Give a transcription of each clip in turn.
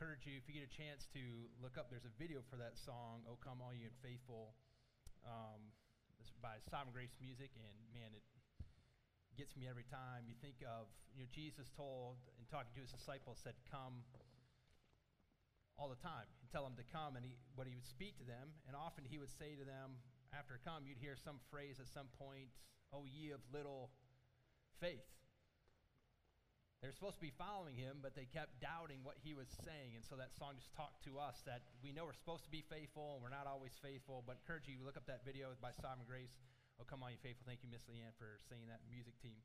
encourage you if you get a chance to look up. There's a video for that song, "Oh Come All You Faithful." Um, it's by Sovereign Grace Music, and man, it gets me every time. You think of you know Jesus told in talking to his disciples said, "Come." All the time, and tell them to come, and he, what he would speak to them, and often he would say to them, after come, you'd hear some phrase at some point, "Oh ye of little faith." They're supposed to be following him, but they kept doubting what he was saying. And so that song just talked to us that we know we're supposed to be faithful and we're not always faithful. But I encourage you to look up that video by Sovereign Grace. Oh, come on, you faithful. Thank you, Miss Leanne, for saying that music team.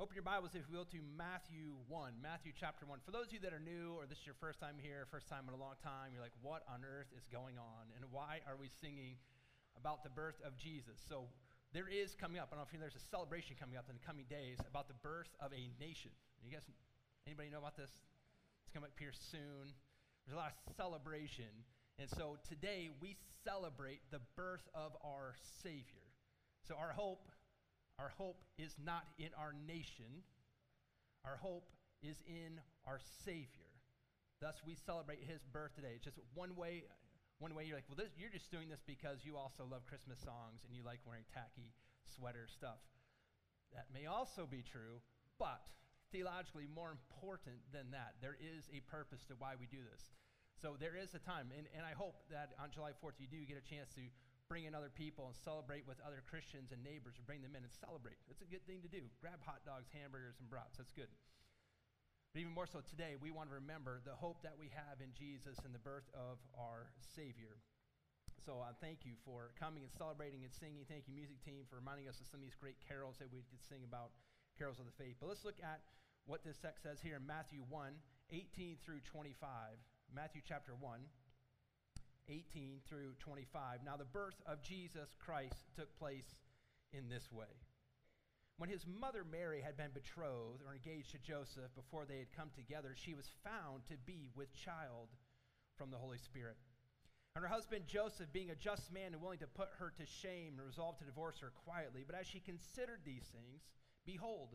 Open your Bibles, if you will, to Matthew 1. Matthew chapter 1. For those of you that are new or this is your first time here, first time in a long time, you're like, what on earth is going on? And why are we singing about the birth of Jesus? So there is coming up, I don't know if you know, there's a celebration coming up in the coming days about the birth of a nation. You guys, anybody know about this? It's coming up here soon. There's a lot of celebration. And so today we celebrate the birth of our Savior. So our hope, our hope is not in our nation. Our hope is in our Savior. Thus we celebrate his birth today. It's just one way one way you're like, well, this, you're just doing this because you also love Christmas songs and you like wearing tacky sweater stuff. That may also be true, but theologically more important than that. There is a purpose to why we do this. So there is a time, and, and I hope that on July 4th you do get a chance to bring in other people and celebrate with other Christians and neighbors, or bring them in and celebrate. It's a good thing to do. Grab hot dogs, hamburgers, and brats. That's good. But even more so today, we want to remember the hope that we have in Jesus and the birth of our Savior. So uh, thank you for coming and celebrating and singing. Thank you, music team, for reminding us of some of these great carols that we could sing about carols of the faith. But let's look at what this text says here in Matthew 1 18 through 25. Matthew chapter 1, 18 through 25. Now, the birth of Jesus Christ took place in this way. When his mother Mary had been betrothed or engaged to Joseph before they had come together, she was found to be with child from the Holy Spirit. And her husband Joseph, being a just man and willing to put her to shame, resolved to divorce her quietly. But as she considered these things, Behold,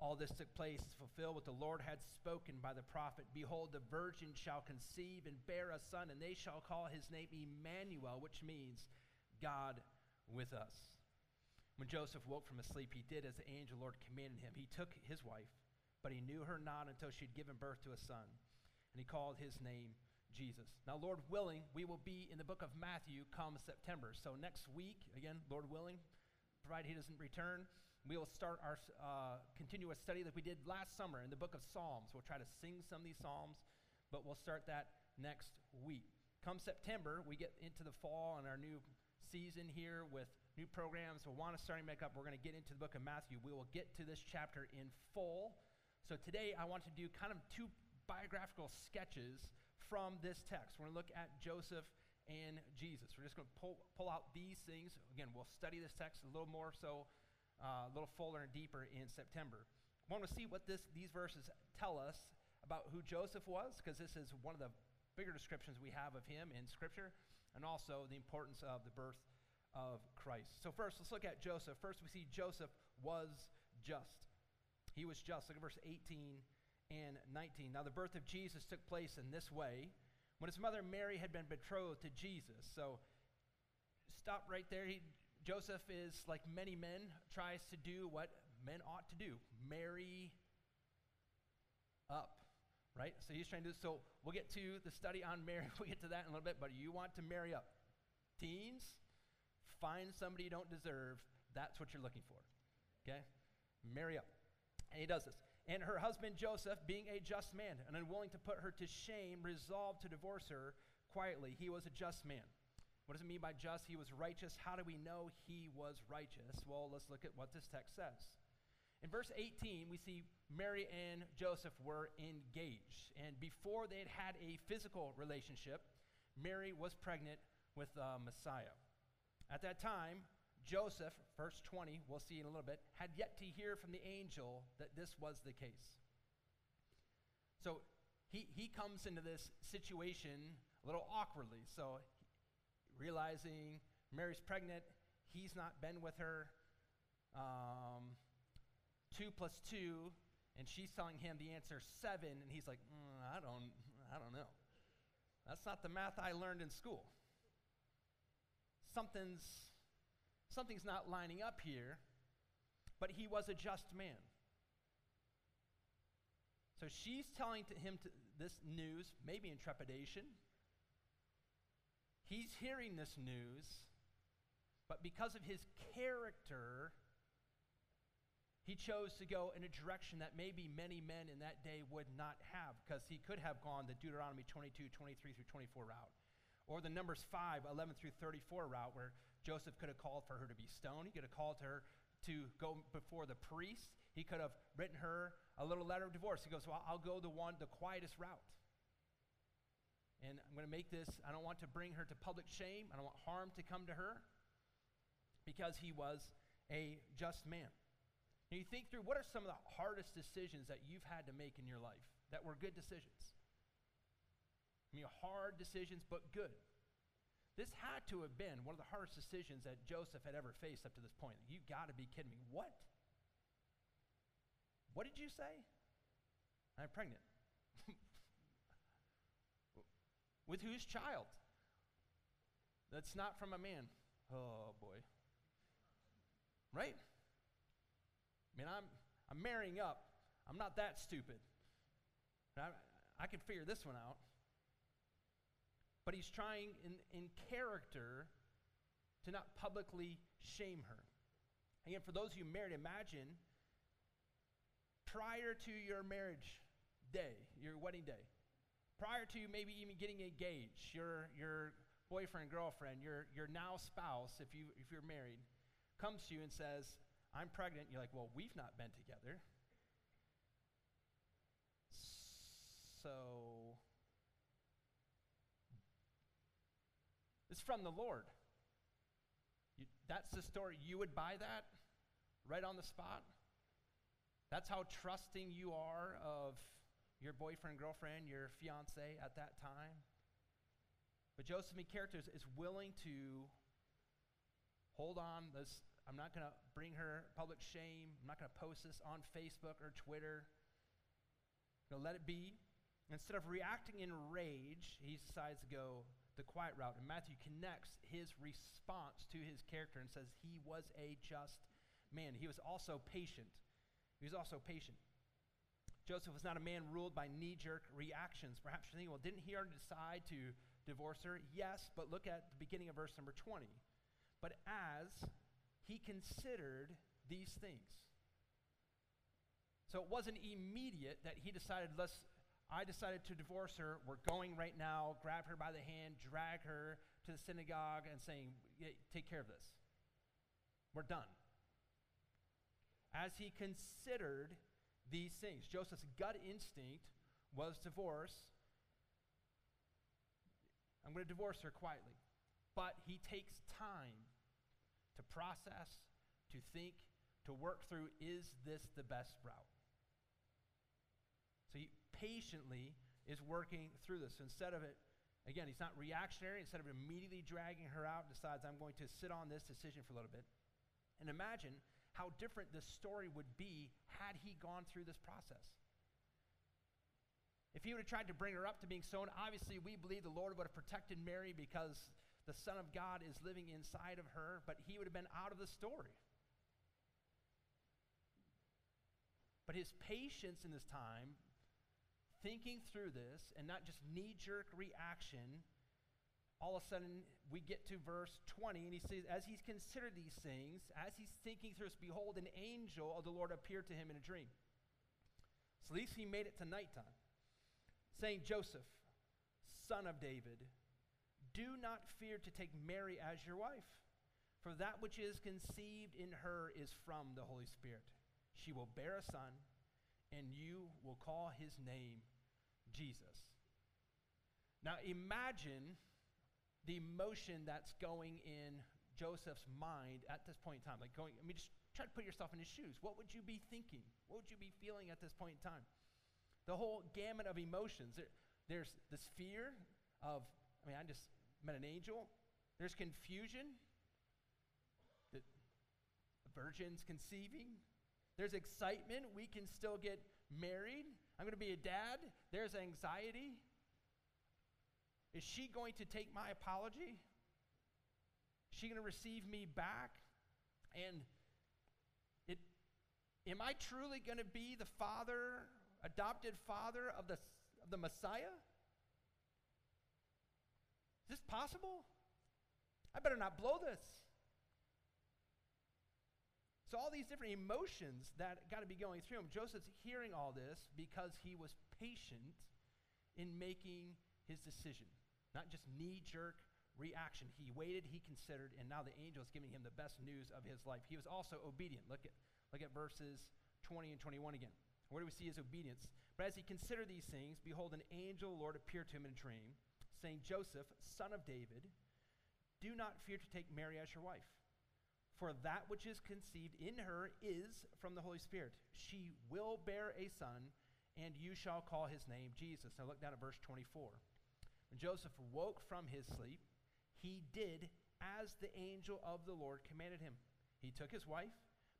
All this took place to fulfill what the Lord had spoken by the prophet. Behold, the virgin shall conceive and bear a son, and they shall call his name Emmanuel, which means God with us. When Joseph woke from his sleep, he did as the angel Lord commanded him. He took his wife, but he knew her not until she had given birth to a son, and he called his name Jesus. Now, Lord willing, we will be in the book of Matthew come September. So next week, again, Lord willing, provided he doesn't return, we will start our uh, continuous study that we did last summer in the book of Psalms. We'll try to sing some of these Psalms, but we'll start that next week. Come September, we get into the fall and our new season here with new programs. We'll want to start back up. We're going to get into the book of Matthew. We will get to this chapter in full. So today I want to do kind of two biographical sketches from this text. We're going to look at Joseph and Jesus. We're just going to pull, pull out these things. Again, we'll study this text a little more so uh, a little fuller and deeper in September. I want to see what this, these verses tell us about who Joseph was, because this is one of the bigger descriptions we have of him in Scripture, and also the importance of the birth of Christ. So, first, let's look at Joseph. First, we see Joseph was just. He was just. Look at verse 18 and 19. Now, the birth of Jesus took place in this way when his mother Mary had been betrothed to Jesus. So, stop right there. He, Joseph is, like many men, tries to do what men ought to do marry up, right? So he's trying to do So we'll get to the study on marriage. We'll get to that in a little bit, but you want to marry up. Teens, find somebody you don't deserve. That's what you're looking for, okay? Marry up. And he does this. And her husband Joseph, being a just man and unwilling to put her to shame, resolved to divorce her quietly. He was a just man. What does it mean by just? He was righteous. How do we know he was righteous? Well, let's look at what this text says. In verse 18, we see Mary and Joseph were engaged. And before they had had a physical relationship, Mary was pregnant with uh, Messiah. At that time, Joseph, verse 20, we'll see in a little bit, had yet to hear from the angel that this was the case. So he, he comes into this situation a little awkwardly. So realizing Mary's pregnant, he's not been with her. Um, two plus two, and she's telling him the answer seven, and he's like, mm, I don't, I don't know. That's not the math I learned in school. Something's, something's not lining up here, but he was a just man. So she's telling to him to this news, maybe in trepidation. He's hearing this news, but because of his character, he chose to go in a direction that maybe many men in that day would not have, because he could have gone the Deuteronomy 22, 23 through 24 route, or the Numbers 5, 11 through 34 route, where Joseph could have called for her to be stoned. He could have called her to go before the priest. He could have written her a little letter of divorce. He goes, Well, I'll go the one, the quietest route. And I'm going to make this, I don't want to bring her to public shame. I don't want harm to come to her because he was a just man. And you think through what are some of the hardest decisions that you've had to make in your life that were good decisions? I mean, hard decisions, but good. This had to have been one of the hardest decisions that Joseph had ever faced up to this point. You got to be kidding me. What? What did you say? I'm pregnant. With whose child? That's not from a man. Oh, boy. Right? I mean, I'm, I'm marrying up. I'm not that stupid. I, I can figure this one out. But he's trying in, in character to not publicly shame her. Again, for those of you married, imagine prior to your marriage day, your wedding day, prior to maybe even getting engaged, your, your boyfriend, girlfriend, your, your now spouse, if, you, if you're married, comes to you and says, I'm pregnant. You're like, well, we've not been together. So, it's from the Lord. You, that's the story. You would buy that right on the spot? That's how trusting you are of your boyfriend, girlfriend, your fiance at that time. But Joseph characters is willing to hold on this I'm not going to bring her public shame. I'm not going to post this on Facebook or Twitter. I'm going to let it be. Instead of reacting in rage, he decides to go the quiet route. And Matthew connects his response to his character and says he was a just man. He was also patient. He was also patient. Joseph was not a man ruled by knee jerk reactions. Perhaps you're thinking, well, didn't he already decide to divorce her? Yes, but look at the beginning of verse number 20. But as he considered these things. So it wasn't immediate that he decided, let's, I decided to divorce her. We're going right now, grab her by the hand, drag her to the synagogue, and saying, take care of this. We're done. As he considered these things, Joseph's gut instinct was divorce. I'm going to divorce her quietly. But he takes time to process, to think, to work through is this the best route? So he patiently is working through this. So instead of it, again, he's not reactionary. Instead of immediately dragging her out, decides I'm going to sit on this decision for a little bit. And imagine how different this story would be had he gone through this process. If he would have tried to bring her up to being sown, obviously we believe the Lord would have protected Mary because the Son of God is living inside of her, but he would have been out of the story. But his patience in this time, thinking through this, and not just knee jerk reaction, all of a sudden we get to verse 20, and he says, As he's considered these things, as he's thinking through this, behold, an angel of the Lord appeared to him in a dream. So at least he made it to nighttime, saying, Joseph, son of David, do not fear to take Mary as your wife, for that which is conceived in her is from the Holy Spirit. She will bear a son, and you will call his name Jesus. Now imagine the emotion that's going in Joseph's mind at this point in time? Like going, I mean, just try to put yourself in his shoes. What would you be thinking? What would you be feeling at this point in time? The whole gamut of emotions. There, there's this fear of, I mean, I just met an angel. There's confusion. The virgin's conceiving. There's excitement. We can still get married. I'm going to be a dad. There's anxiety. Is she going to take my apology? Is she going to receive me back? And it, am I truly going to be the father, adopted father of the, of the Messiah? Is this possible? I better not blow this. So, all these different emotions that got to be going through him. Joseph's hearing all this because he was patient in making his decision, not just knee jerk reaction. He waited, he considered, and now the angel is giving him the best news of his life. He was also obedient. Look at, look at verses 20 and 21 again. Where do we see his obedience? But as he considered these things, behold, an angel, Lord, appeared to him in a dream, saying, Joseph, son of David, do not fear to take Mary as your wife for that which is conceived in her is from the Holy Spirit. She will bear a son, and you shall call his name Jesus. Now look down at verse 24. When Joseph woke from his sleep, he did as the angel of the Lord commanded him. He took his wife,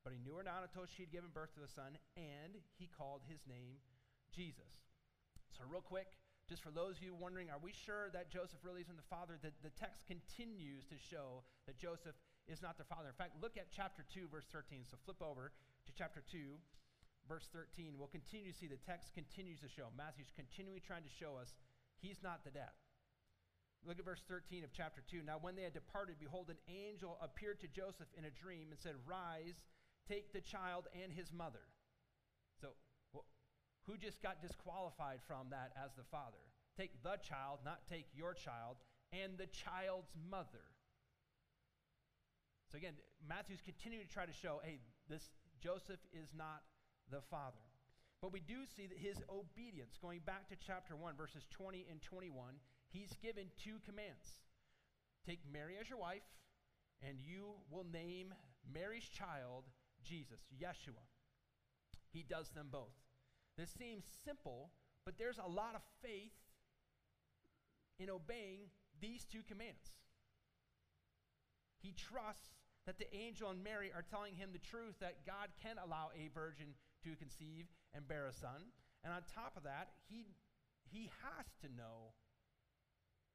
but he knew her not until she had given birth to a son, and he called his name Jesus. So, real quick, just for those of you wondering, are we sure that Joseph really isn't the father? The, the text continues to show that Joseph is not their father. In fact, look at chapter 2, verse 13. So flip over to chapter 2, verse 13. We'll continue to see the text continues to show. Matthew's continually trying to show us he's not the dad. Look at verse 13 of chapter 2. Now, when they had departed, behold, an angel appeared to Joseph in a dream and said, Rise, take the child and his mother. So, well, who just got disqualified from that as the father? Take the child, not take your child, and the child's mother. So again, Matthew's continuing to try to show, hey, this Joseph is not the father. But we do see that his obedience, going back to chapter 1, verses 20 and 21, he's given two commands. Take Mary as your wife, and you will name Mary's child Jesus, Yeshua. He does them both. This seems simple, but there's a lot of faith in obeying these two commands. He trusts that the angel and Mary are telling him the truth that God can allow a virgin to conceive and bear a son. And on top of that, he, he has to know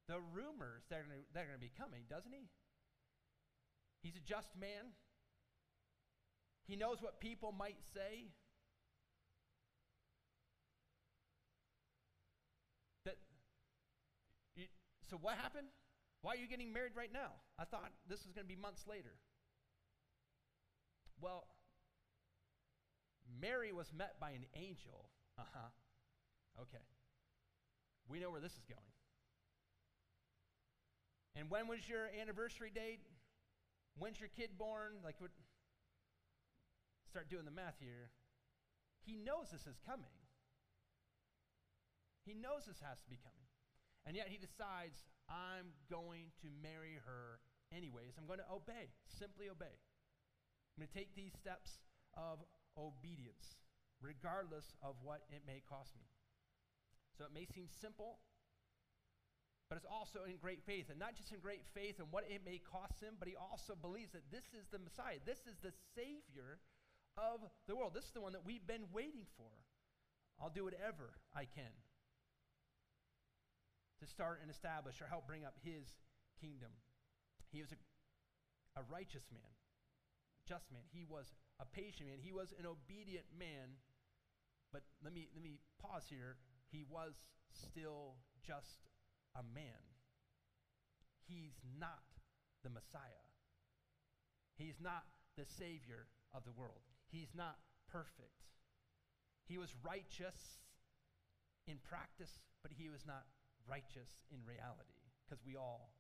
the rumors that are, going to be coming, doesn't he? He's a just man. He knows what people might say. That, so what happened? Why are you getting married right now? I thought this was going to be months later. Well, Mary was met by an angel. Uh huh. Okay. We know where this is going. And when was your anniversary date? When's your kid born? Like, what? Start doing the math here. He knows this is coming. He knows this has to be coming. And yet he decides, I'm going to marry her anyways. I'm going to obey, simply obey. I'm going to take these steps of obedience, regardless of what it may cost me. So it may seem simple, but it's also in great faith. And not just in great faith and what it may cost him, but he also believes that this is the Messiah. This is the Savior of the world. This is the one that we've been waiting for. I'll do whatever I can to start and establish or help bring up his kingdom. He was a, a righteous man just man. He was a patient man. He was an obedient man. But let me, let me pause here. He was still just a man. He's not the Messiah. He's not the Savior of the world. He's not perfect. He was righteous in practice, but he was not righteous in reality because we all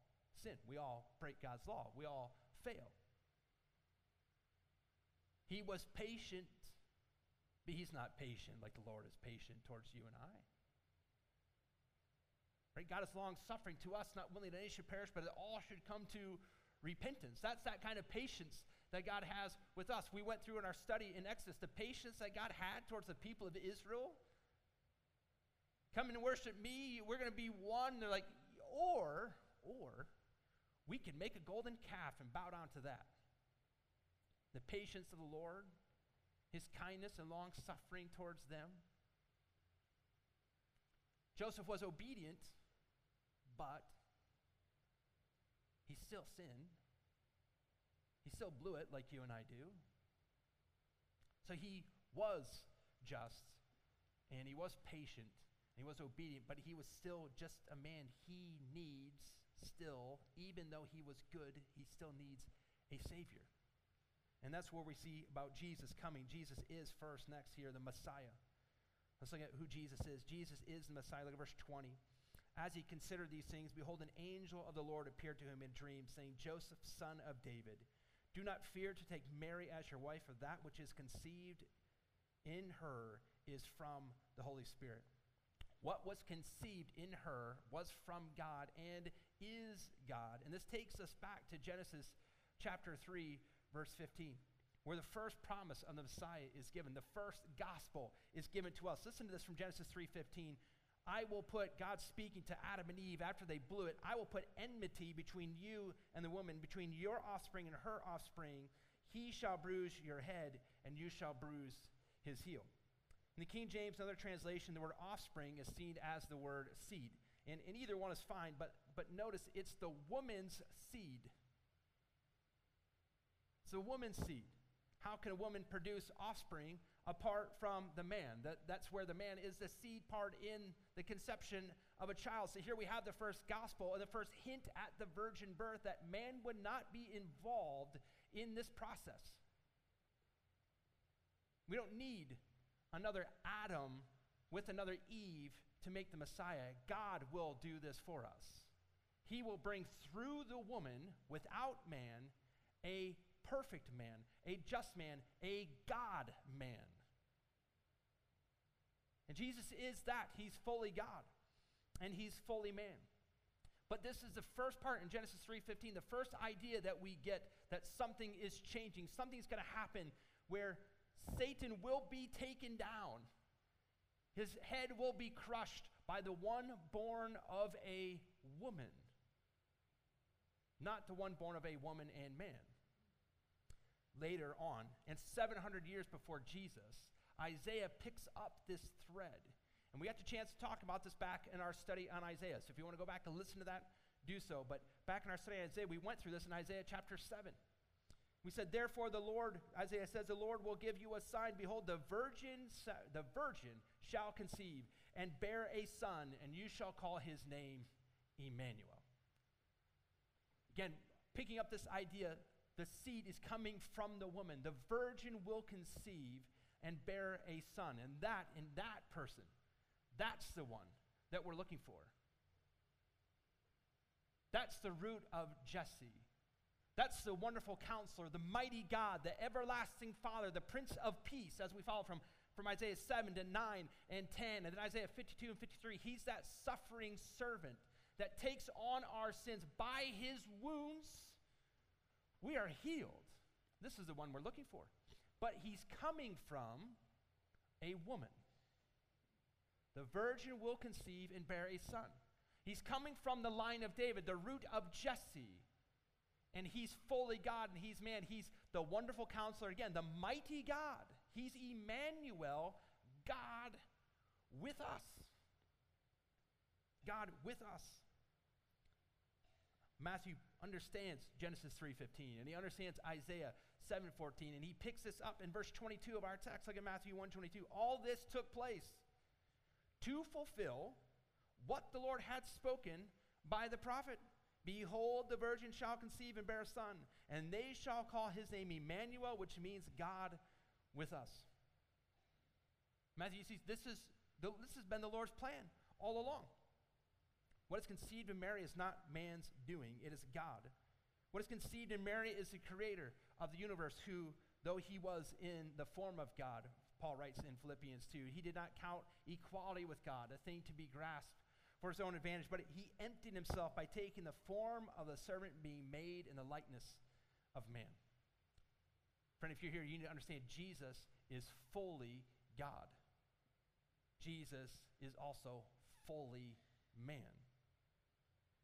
sin. We all break God's law. We all fail. He was patient, but he's not patient like the Lord is patient towards you and I. Right? God is long suffering to us, not willing that any should perish, but that all should come to repentance. That's that kind of patience that God has with us. We went through in our study in Exodus the patience that God had towards the people of Israel. Come and worship me, we're going to be one. They're like, or, or, we can make a golden calf and bow down to that. The patience of the Lord, his kindness and long suffering towards them. Joseph was obedient, but he still sinned. He still blew it like you and I do. So he was just, and he was patient, and he was obedient, but he was still just a man. He needs still, even though he was good, he still needs a Savior. And that's where we see about Jesus coming. Jesus is first, next here, the Messiah. Let's look at who Jesus is. Jesus is the Messiah. Look at verse 20. As he considered these things, behold, an angel of the Lord appeared to him in dreams, saying, Joseph, son of David, do not fear to take Mary as your wife, for that which is conceived in her is from the Holy Spirit. What was conceived in her was from God and is God. And this takes us back to Genesis chapter 3, verse 15, where the first promise of the Messiah is given. The first gospel is given to us. Listen to this from Genesis 3:15. I will put, God speaking to Adam and Eve after they blew it, I will put enmity between you and the woman, between your offspring and her offspring. He shall bruise your head, and you shall bruise his heel. In the King James, another translation, the word offspring is seen as the word seed. And, and either one is fine, but, but notice it's the woman's seed. It's the woman's seed. How can a woman produce offspring apart from the man? That, that's where the man is the seed part in the conception of a child. So here we have the first gospel, and the first hint at the virgin birth that man would not be involved in this process. We don't need another Adam with another Eve to make the Messiah. God will do this for us. He will bring through the woman, without man, a perfect man, a just man, a God man. And Jesus is that. He's fully God and he's fully man. But this is the first part in Genesis 3:15, the first idea that we get that something is changing, something's going to happen where Satan will be taken down. His head will be crushed by the one born of a woman, not the one born of a woman and man. Later on, and 700 years before Jesus, Isaiah picks up this thread. And we got the chance to talk about this back in our study on Isaiah. So if you want to go back and listen to that, do so. But back in our study on Isaiah, we went through this in Isaiah chapter 7. We said, therefore, the Lord, Isaiah says, the Lord will give you a sign. Behold, the virgin, the virgin shall conceive and bear a son, and you shall call his name Emmanuel. Again, picking up this idea, the seed is coming from the woman. The virgin will conceive and bear a son. And that, in that person, that's the one that we're looking for. That's the root of Jesse. That's the wonderful counselor, the mighty God, the everlasting Father, the Prince of Peace, as we follow from, from Isaiah 7 to 9 and 10, and then Isaiah 52 and 53. He's that suffering servant that takes on our sins. By his wounds, we are healed. This is the one we're looking for. But he's coming from a woman. The virgin will conceive and bear a son. He's coming from the line of David, the root of Jesse and he's fully God and he's man. He's the wonderful counselor. Again, the mighty God. He's Emmanuel, God with us. God with us. Matthew understands Genesis 3:15 and he understands Isaiah 7:14 and he picks this up in verse 22 of our text look at Matthew 1:22 all this took place to fulfill what the Lord had spoken by the prophet Behold, the virgin shall conceive and bear a son, and they shall call his name Emmanuel, which means God with us. Matthew, you see, this, is the, this has been the Lord's plan all along. What is conceived in Mary is not man's doing, it is God. What is conceived in Mary is the creator of the universe, who, though he was in the form of God, Paul writes in Philippians 2, he did not count equality with God a thing to be grasped for his own advantage, but he emptied himself by taking the form of a servant, being made in the likeness of man. Friend, if you're here, you need to understand Jesus is fully God. Jesus is also fully man.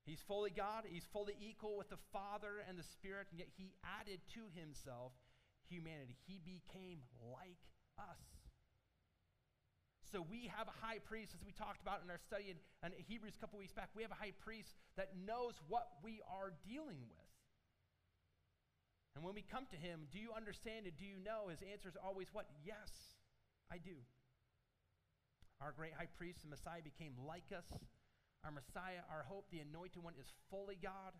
He's fully God, he's fully equal with the Father and the Spirit, and yet he added to himself humanity. He became like us. So we have a high priest, as we talked about in our study in, in Hebrews a couple weeks back. We have a high priest that knows what we are dealing with. And when we come to him, do you understand and Do you know? His answer is always what? Yes, I do. Our great high priest and Messiah became like us. Our Messiah, our hope, the anointed one, is fully God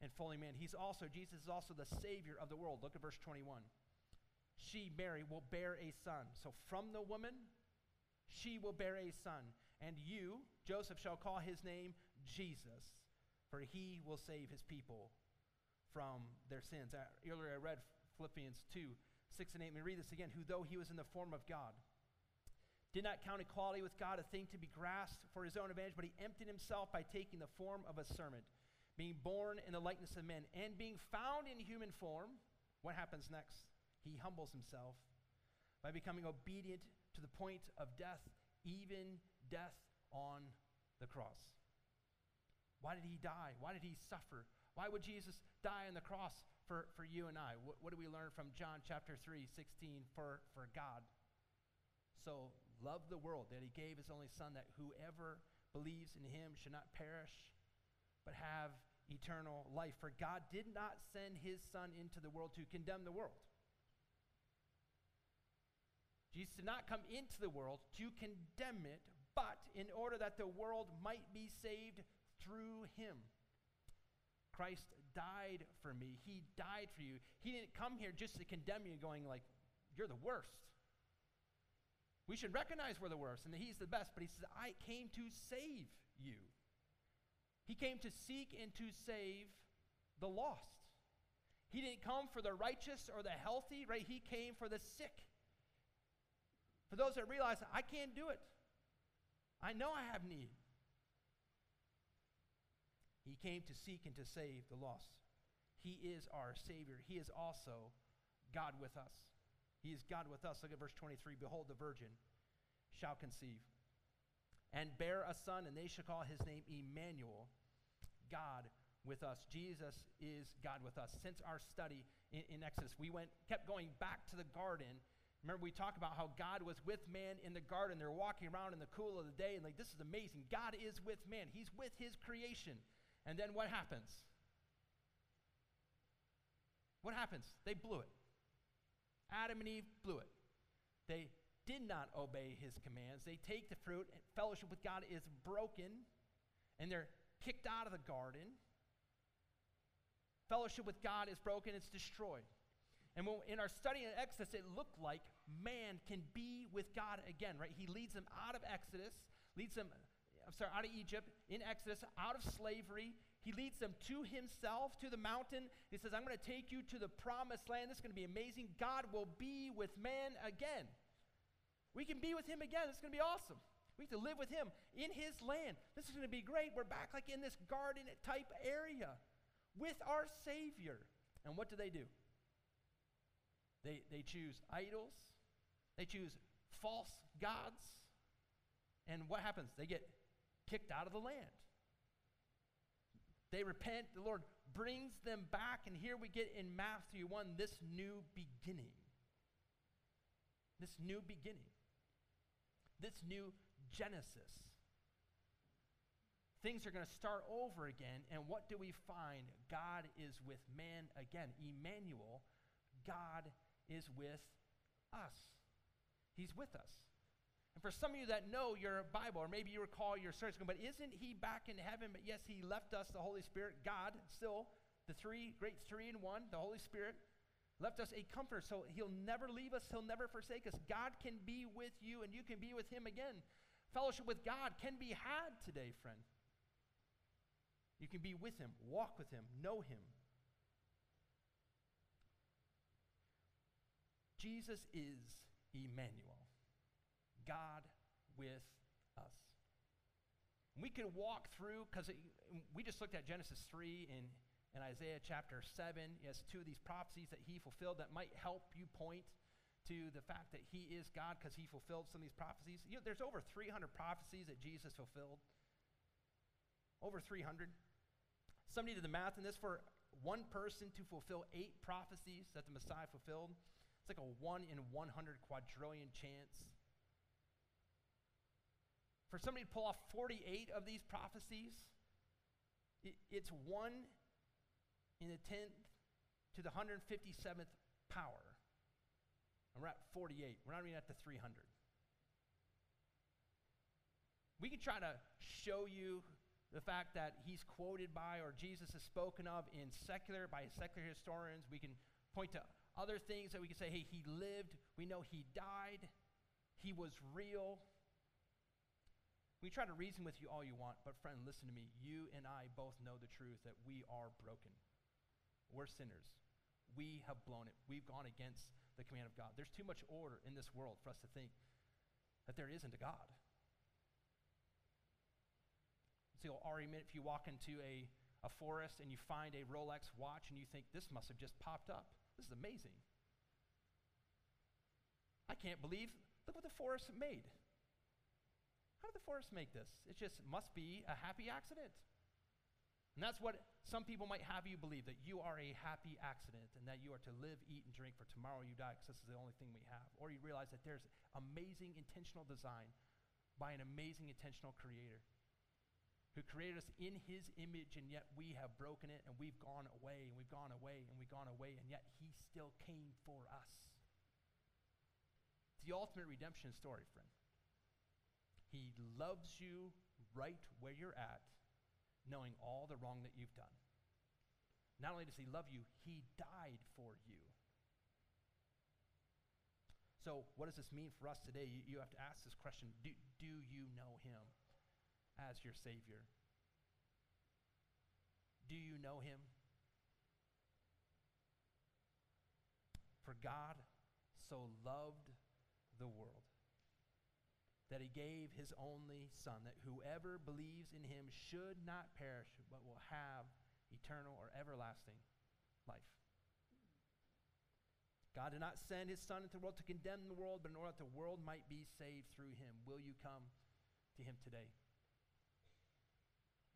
and fully man. He's also, Jesus is also the Savior of the world. Look at verse 21. She, Mary, will bear a son. So from the woman, she will bear a son. And you, Joseph, shall call his name Jesus, for he will save his people from their sins. Uh, earlier I read Philippians 2 6 and 8. Let me read this again. Who, though he was in the form of God, did not count equality with God a thing to be grasped for his own advantage, but he emptied himself by taking the form of a servant, being born in the likeness of men, and being found in human form. What happens next? He humbles himself by becoming obedient to the point of death, even death on the cross. Why did he die? Why did he suffer? Why would Jesus die on the cross for, for you and I? What, what do we learn from John chapter 3, 16? For, for God so loved the world that he gave his only son that whoever believes in him should not perish but have eternal life. For God did not send his son into the world to condemn the world Jesus did not come into the world to condemn it, but in order that the world might be saved through him. Christ died for me. He died for you. He didn't come here just to condemn you, going like, you're the worst. We should recognize we're the worst and that he's the best, but he says, I came to save you. He came to seek and to save the lost. He didn't come for the righteous or the healthy, right? He came for the sick. For those that realize, I can't do it. I know I have need. He came to seek and to save the lost. He is our Savior. He is also God with us. He is God with us. Look at verse 23. Behold, the virgin shall conceive and bear a son, and they shall call his name Emmanuel, God with us. Jesus is God with us. Since our study in, in Exodus, we went, kept going back to the garden Remember, we talked about how God was with man in the garden. They're walking around in the cool of the day, and like, this is amazing. God is with man, He's with His creation. And then what happens? What happens? They blew it. Adam and Eve blew it. They did not obey his commands. They take the fruit, and fellowship with God is broken, and they're kicked out of the garden. Fellowship with God is broken, it's destroyed. And when, in our study in Exodus, it looked like man can be with God again, right? He leads them out of Exodus, leads them, I'm sorry, out of Egypt, in Exodus, out of slavery. He leads them to himself, to the mountain. He says, I'm going to take you to the promised land. This is going to be amazing. God will be with man again. We can be with him again. It's going to be awesome. We get to live with him in his land. This is going to be great. We're back like in this garden type area with our Savior. And what do they do? They, they choose idols, they choose false gods, and what happens? They get kicked out of the land. They repent, the Lord brings them back, and here we get in Matthew 1 this new beginning. This new beginning. This new Genesis. Things are going to start over again, and what do we find? God is with man again. Emmanuel, God is with us. He's with us. And for some of you that know your Bible, or maybe you recall your search, but isn't he back in heaven? But yes, he left us the Holy Spirit, God, still the three, great three in one, the Holy Spirit, left us a comforter. So he'll never leave us, he'll never forsake us. God can be with you, and you can be with him again. Fellowship with God can be had today, friend. You can be with him, walk with him, know him. Jesus is Emmanuel, God with us. We could walk through, because we just looked at Genesis 3 and, and Isaiah chapter 7 as two of these prophecies that he fulfilled that might help you point to the fact that he is God because he fulfilled some of these prophecies. You know, there's over 300 prophecies that Jesus fulfilled. Over 300. Somebody did the math in this for one person to fulfill eight prophecies that the Messiah fulfilled. It's like a 1 in 100 quadrillion chance. For somebody to pull off 48 of these prophecies, it, it's 1 in the 10th to the 157th power. And we're at 48. We're not even at the 300. We can try to show you the fact that he's quoted by or Jesus is spoken of in secular by secular historians. We can point to other things that we can say, hey, he lived. We know he died. He was real. We try to reason with you all you want, but friend, listen to me. You and I both know the truth that we are broken. We're sinners. We have blown it. We've gone against the command of God. There's too much order in this world for us to think that there isn't a God. See, argument if you walk into a, a forest and you find a Rolex watch and you think, this must have just popped up. This is amazing. I can't believe, look what the forest made. How did the forest make this? It just must be a happy accident. And that's what some people might have you believe that you are a happy accident and that you are to live, eat, and drink for tomorrow you die because this is the only thing we have. Or you realize that there's amazing intentional design by an amazing intentional creator who created us in his image, and yet we have broken it and we've gone away and we've gone away and we've gone away, and yet he still came for us. It's the ultimate redemption story, friend. He loves you right where you're at, knowing all the wrong that you've done. Not only does he love you, he died for you. So, what does this mean for us today? You, you have to ask this question do, do you know him? as your Savior? Do you know Him? For God so loved the world that He gave His only Son, that whoever believes in Him should not perish, but will have eternal or everlasting life. God did not send his Son into the world to condemn the world, but in order that the world might be saved through him. Will you come to him today?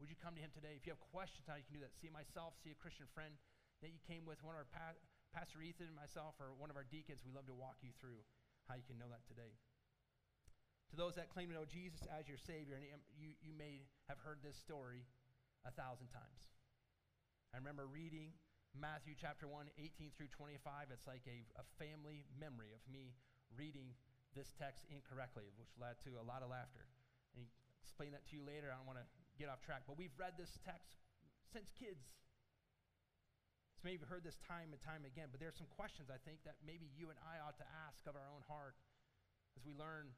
Would you come to him today? If you have questions how you can do that, see myself, see a Christian friend that you came with, one of our pa- Pastor Ethan and myself, or one of our deacons, we love to walk you through how you can know that today. To those that claim to know Jesus as your Savior, and you, you may have heard this story a thousand times. I remember reading Matthew chapter 1, 18 through 25. It's like a, a family memory of me reading this text incorrectly, which led to a lot of laughter. And explain that to you later. I don't want to get off track, but we've read this text since kids. So maybe you've heard this time and time again, but there are some questions I think that maybe you and I ought to ask of our own heart as we learn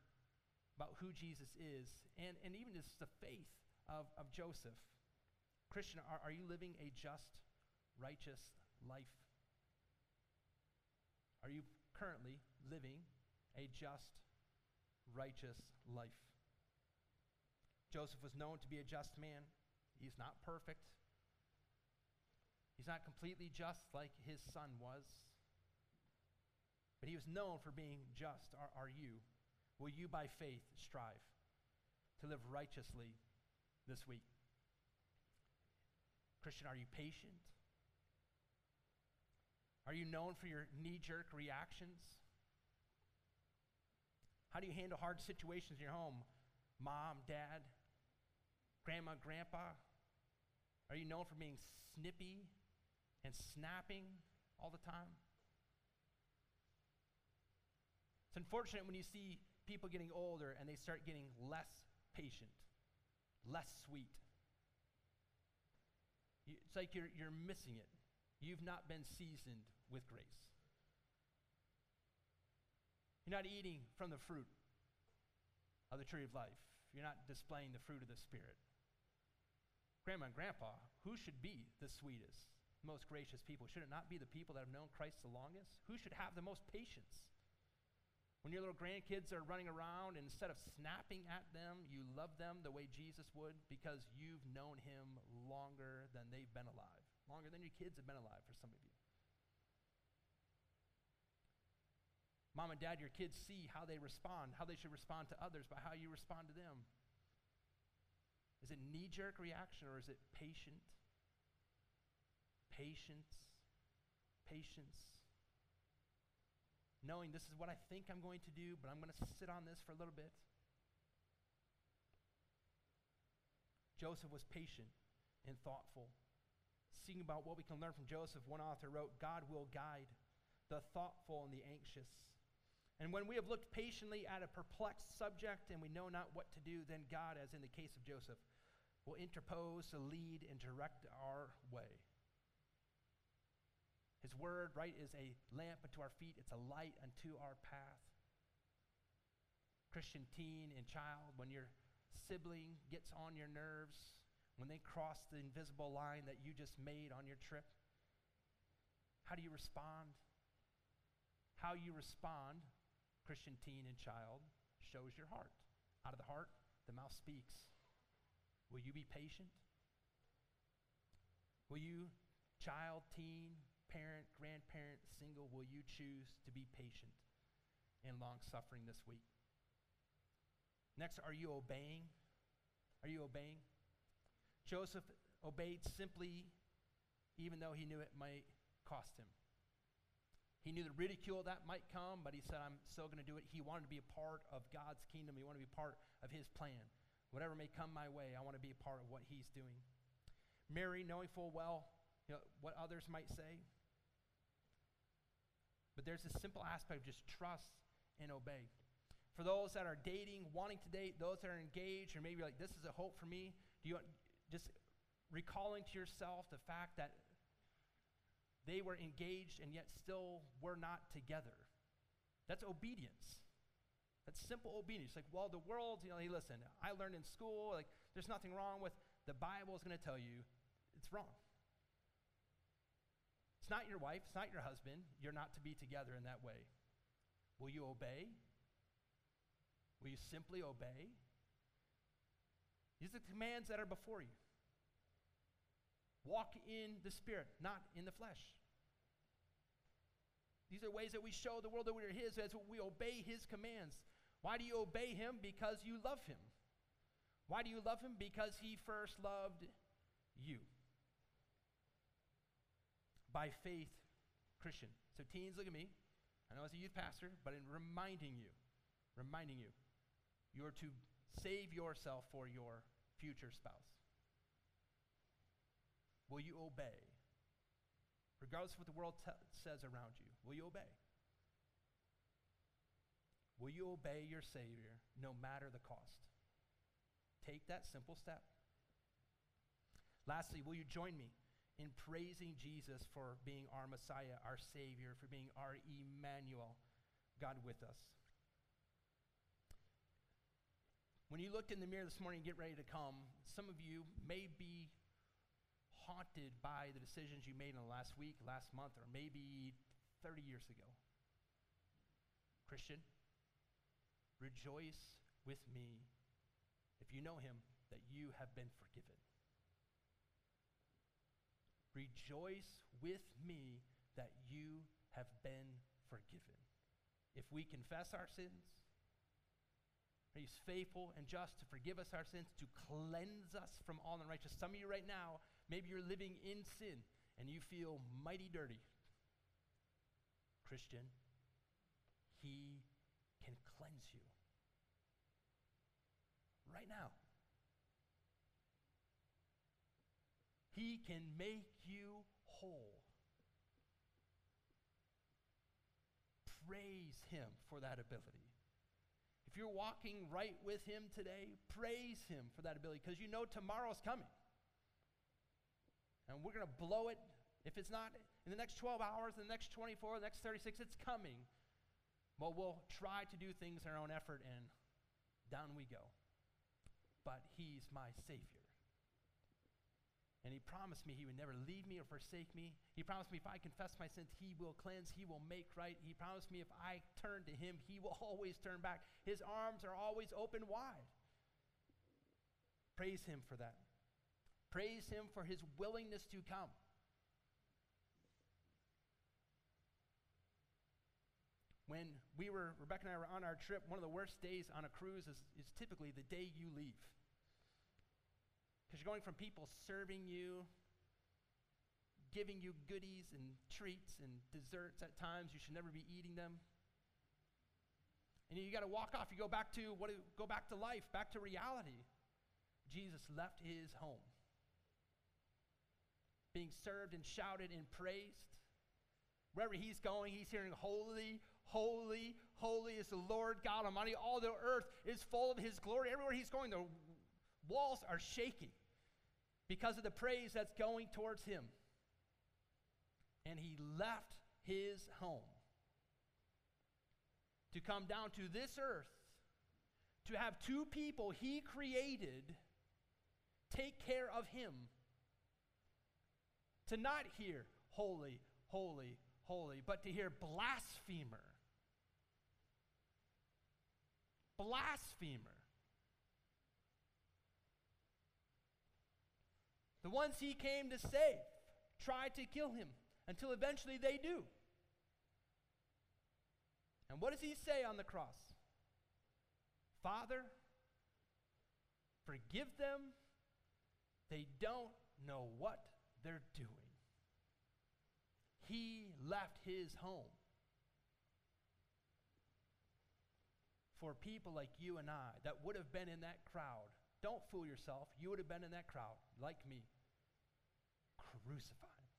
about who Jesus is and, and even just the faith of, of Joseph. Christian, are, are you living a just, righteous life? Are you currently living a just, righteous life? Joseph was known to be a just man. He's not perfect. He's not completely just like his son was. But he was known for being just. Are, are you? Will you, by faith, strive to live righteously this week? Christian, are you patient? Are you known for your knee jerk reactions? How do you handle hard situations in your home? Mom, dad, grandma, grandpa? Are you known for being snippy and snapping all the time? It's unfortunate when you see people getting older and they start getting less patient, less sweet. It's like you're, you're missing it. You've not been seasoned with grace. You're not eating from the fruit of the tree of life. You're not displaying the fruit of the Spirit grandma and grandpa, who should be the sweetest, most gracious people? Should it not be the people that have known Christ the longest? Who should have the most patience? When your little grandkids are running around, instead of snapping at them, you love them the way Jesus would because you've known him longer than they've been alive, longer than your kids have been alive for some of you. Mom and dad, your kids see how they respond, how they should respond to others by how you respond to them. Is it knee jerk reaction or is it patient? Patience. Patience knowing this is what I think I'm going to do, but I'm going to sit on this for a little bit. Joseph was patient and thoughtful. Seeing about what we can learn from Joseph, one author wrote, God will guide the thoughtful and the anxious. And when we have looked patiently at a perplexed subject and we know not what to do, then God, as in the case of Joseph, will interpose to lead and direct our way. His word, right, is a lamp unto our feet, it's a light unto our path. Christian teen and child, when your sibling gets on your nerves, when they cross the invisible line that you just made on your trip, how do you respond? How you respond, Christian teen and child, shows your heart. Out of the heart, the mouth speaks. Will you be patient? Will you, child, teen, parent, grandparent, single, will you choose to be patient and long suffering this week? Next, are you obeying? Are you obeying? Joseph obeyed simply, even though he knew it might cost him. He knew the ridicule that might come, but he said, I'm still going to do it. He wanted to be a part of God's kingdom. He wanted to be part of his plan. Whatever may come my way, I want to be a part of what he's doing. Mary, knowing full well you know, what others might say, but there's this simple aspect of just trust and obey. For those that are dating, wanting to date, those that are engaged, or maybe like, this is a hope for me, do you just recalling to yourself the fact that they were engaged and yet still were not together? That's obedience. That's simple obedience. Like, well, the world, you know, hey, listen, I learned in school, like, there's nothing wrong with the Bible is going to tell you it's wrong. It's not your wife, it's not your husband. You're not to be together in that way. Will you obey? Will you simply obey? These are the commands that are before you. Walk in the Spirit, not in the flesh. These are ways that we show the world that we are His as we obey His commands. Why do you obey Him? Because you love Him. Why do you love Him? Because He first loved you by faith Christian. So, teens, look at me. I know as a youth pastor, but in reminding you, reminding you, you are to save yourself for your future spouse. Will you obey? Regardless of what the world says around you, will you obey? Will you obey your Savior no matter the cost? Take that simple step. Lastly, will you join me in praising Jesus for being our Messiah, our Savior, for being our Emmanuel, God with us. When you looked in the mirror this morning get ready to come, some of you may be haunted by the decisions you made in the last week, last month, or maybe 30 years ago. Christian, rejoice with me if you know him that you have been forgiven. Rejoice with me that you have been forgiven. If we confess our sins, He's faithful and just to forgive us our sins, to cleanse us from all unrighteousness. Some of you right now, maybe you're living in sin and you feel mighty dirty. Christian, He can cleanse you. Right now. He can make you whole. Praise Him for that ability. If you're walking right with Him today, praise Him for that ability because you know tomorrow's coming. And we're going to blow it. If it's not in the next 12 hours, the next 24, the next 36, it's coming. But we'll try to do things in our own effort, and down we go. But He's my Savior. And he promised me he would never leave me or forsake me. He promised me if I confess my sins, he will cleanse, he will make right. He promised me if I turn to him, he will always turn back. His arms are always open wide. Praise him for that. Praise him for his willingness to come. When we were, Rebecca and I were on our trip, one of the worst days on a cruise is, is typically the day you leave. Because you're going from people serving you, giving you goodies and treats and desserts at times. You should never be eating them. And you got to walk off. You go back to what? Go back to life, back to reality. Jesus left his home, being served and shouted and praised. Wherever he's going, he's hearing, Holy, holy, holy is the Lord God Almighty. All the earth is full of his glory. Everywhere he's going, the walls are shaking because of the praise that's going towards him. And he left his home to come down to this earth to have two people he created take care of him. To not hear holy, holy, holy, but to hear blasphemer. Blasphemer. The ones he came to save tried to kill him until eventually they do. And what does he say on the cross? Father, forgive them. They don't know what they're doing. He left his home for people like you and I that would have been in that crowd. Don't fool yourself. You would have been in that crowd, like me crucify him.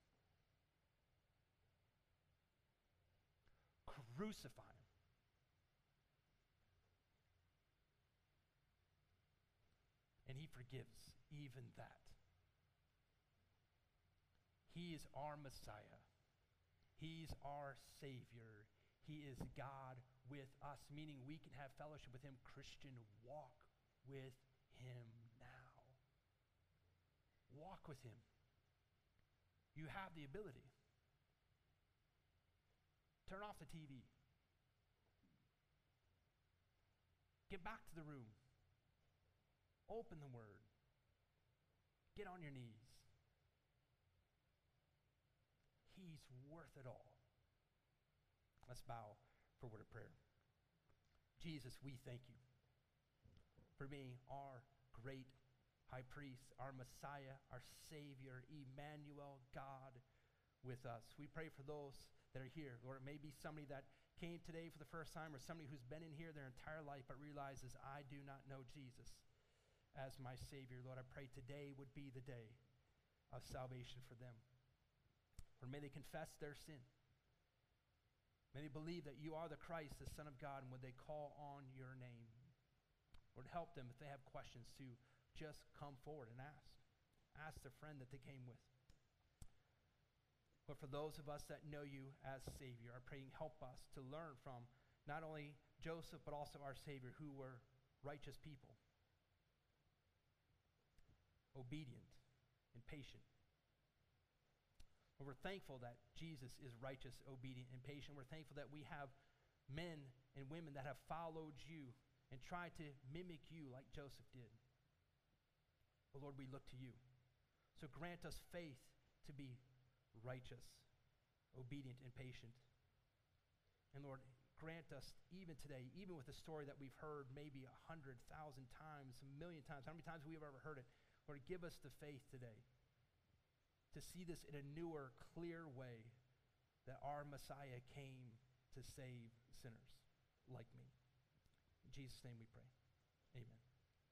Crucify him. And he forgives even that. He is our Messiah. He's our Savior. He is God with us, meaning we can have fellowship with Him. Christian, walk with Him now. Walk with Him. You have the ability. Turn off the TV. Get back to the room. Open the Word. Get on your knees. He's worth it all. Let's bow for word of prayer. Jesus, we thank you for being our great high priest, our Messiah, our Savior, Emmanuel, God with us. We pray for those that are here. Lord, it may be somebody that came today for the first time or somebody who's been in here their entire life but realizes, I do not know Jesus as my Savior. Lord, I pray today would be the day of salvation for them. Or may they confess their sin. May they believe that you are the Christ, the Son of God, and would they call on your name. Lord, help them if they have questions to just come forward and ask. Ask the friend that they came with. But for those of us that know you as Savior, I pray help us to learn from not only Joseph, but also our Savior, who were righteous people, obedient and patient. we're thankful that Jesus is righteous, obedient, and patient. We're thankful that we have men and women that have followed you and tried to mimic you like Joseph did. But Lord, we look to you. So grant us faith to be righteous, obedient, and patient. And Lord, grant us even today, even with the story that we've heard maybe a hundred thousand times, a million times, how many times we've ever heard it, Lord, give us the faith today to see this in a newer, clear way that our Messiah came to save sinners like me. In Jesus' name we pray.